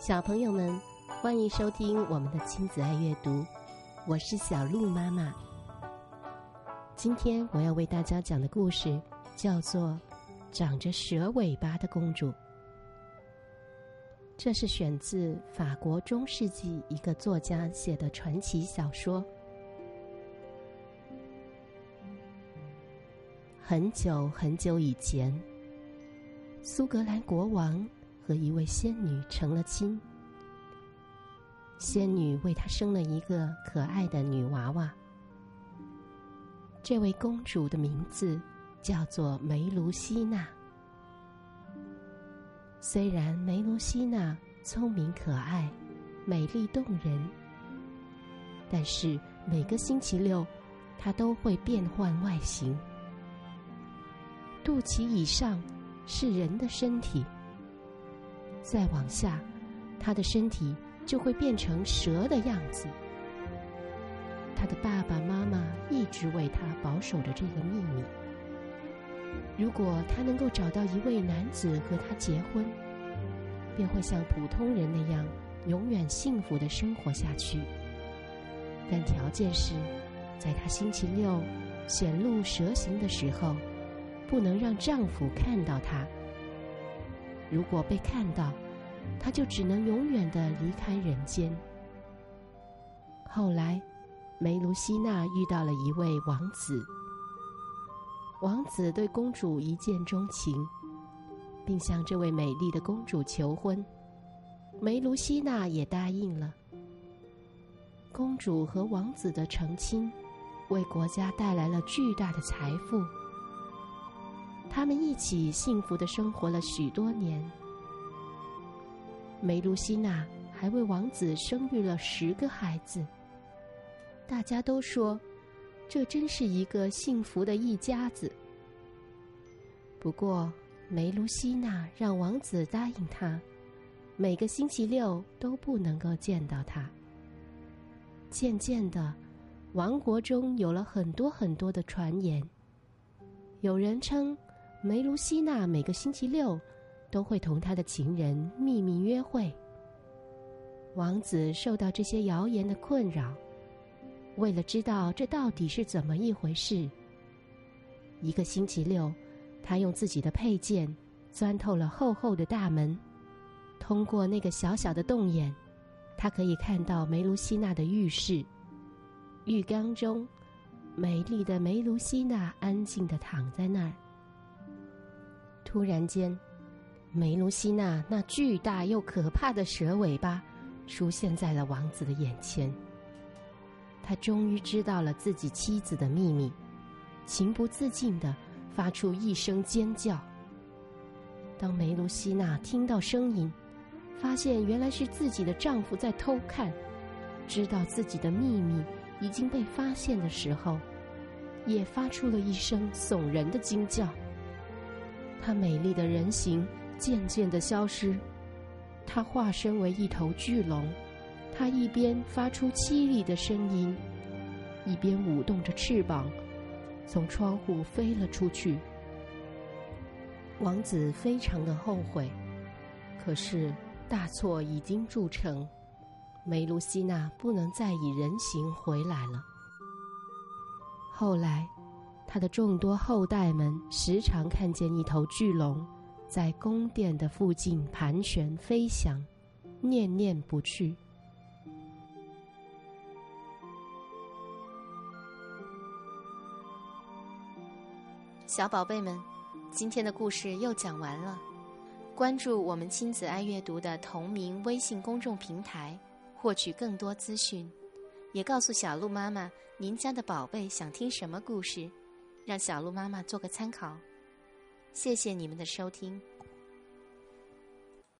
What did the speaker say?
小朋友们，欢迎收听我们的亲子爱阅读，我是小鹿妈妈。今天我要为大家讲的故事叫做《长着蛇尾巴的公主》。这是选自法国中世纪一个作家写的传奇小说。很久很久以前，苏格兰国王。和一位仙女成了亲，仙女为他生了一个可爱的女娃娃。这位公主的名字叫做梅卢西娜。虽然梅卢西娜聪明可爱、美丽动人，但是每个星期六，她都会变换外形，肚脐以上是人的身体。再往下，他的身体就会变成蛇的样子。他的爸爸妈妈一直为他保守着这个秘密。如果他能够找到一位男子和他结婚，便会像普通人那样永远幸福的生活下去。但条件是，在他星期六显露蛇形的时候，不能让丈夫看到他。如果被看到，他就只能永远的离开人间。后来，梅卢西娜遇到了一位王子，王子对公主一见钟情，并向这位美丽的公主求婚。梅卢西娜也答应了。公主和王子的成亲，为国家带来了巨大的财富。他们一起幸福的生活了许多年。梅卢西娜还为王子生育了十个孩子。大家都说，这真是一个幸福的一家子。不过，梅卢西娜让王子答应她，每个星期六都不能够见到他。渐渐的，王国中有了很多很多的传言，有人称。梅卢西娜每个星期六都会同他的情人秘密约会。王子受到这些谣言的困扰，为了知道这到底是怎么一回事，一个星期六，他用自己的佩剑钻透了厚厚的大门，通过那个小小的洞眼，他可以看到梅卢西娜的浴室。浴缸中，美丽的梅卢西娜安静的躺在那儿。突然间，梅卢西娜那巨大又可怕的蛇尾巴出现在了王子的眼前。他终于知道了自己妻子的秘密，情不自禁的发出一声尖叫。当梅卢西娜听到声音，发现原来是自己的丈夫在偷看，知道自己的秘密已经被发现的时候，也发出了一声耸人的惊叫。她美丽的人形渐渐的消失，她化身为一头巨龙，她一边发出凄厉的声音，一边舞动着翅膀，从窗户飞了出去。王子非常的后悔，可是大错已经铸成，梅露西娜不能再以人形回来了。后来。他的众多后代们时常看见一头巨龙在宫殿的附近盘旋飞翔，念念不去。小宝贝们，今天的故事又讲完了。关注我们亲子爱阅读的同名微信公众平台，获取更多资讯，也告诉小鹿妈妈您家的宝贝想听什么故事。让小鹿妈妈做个参考，谢谢你们的收听。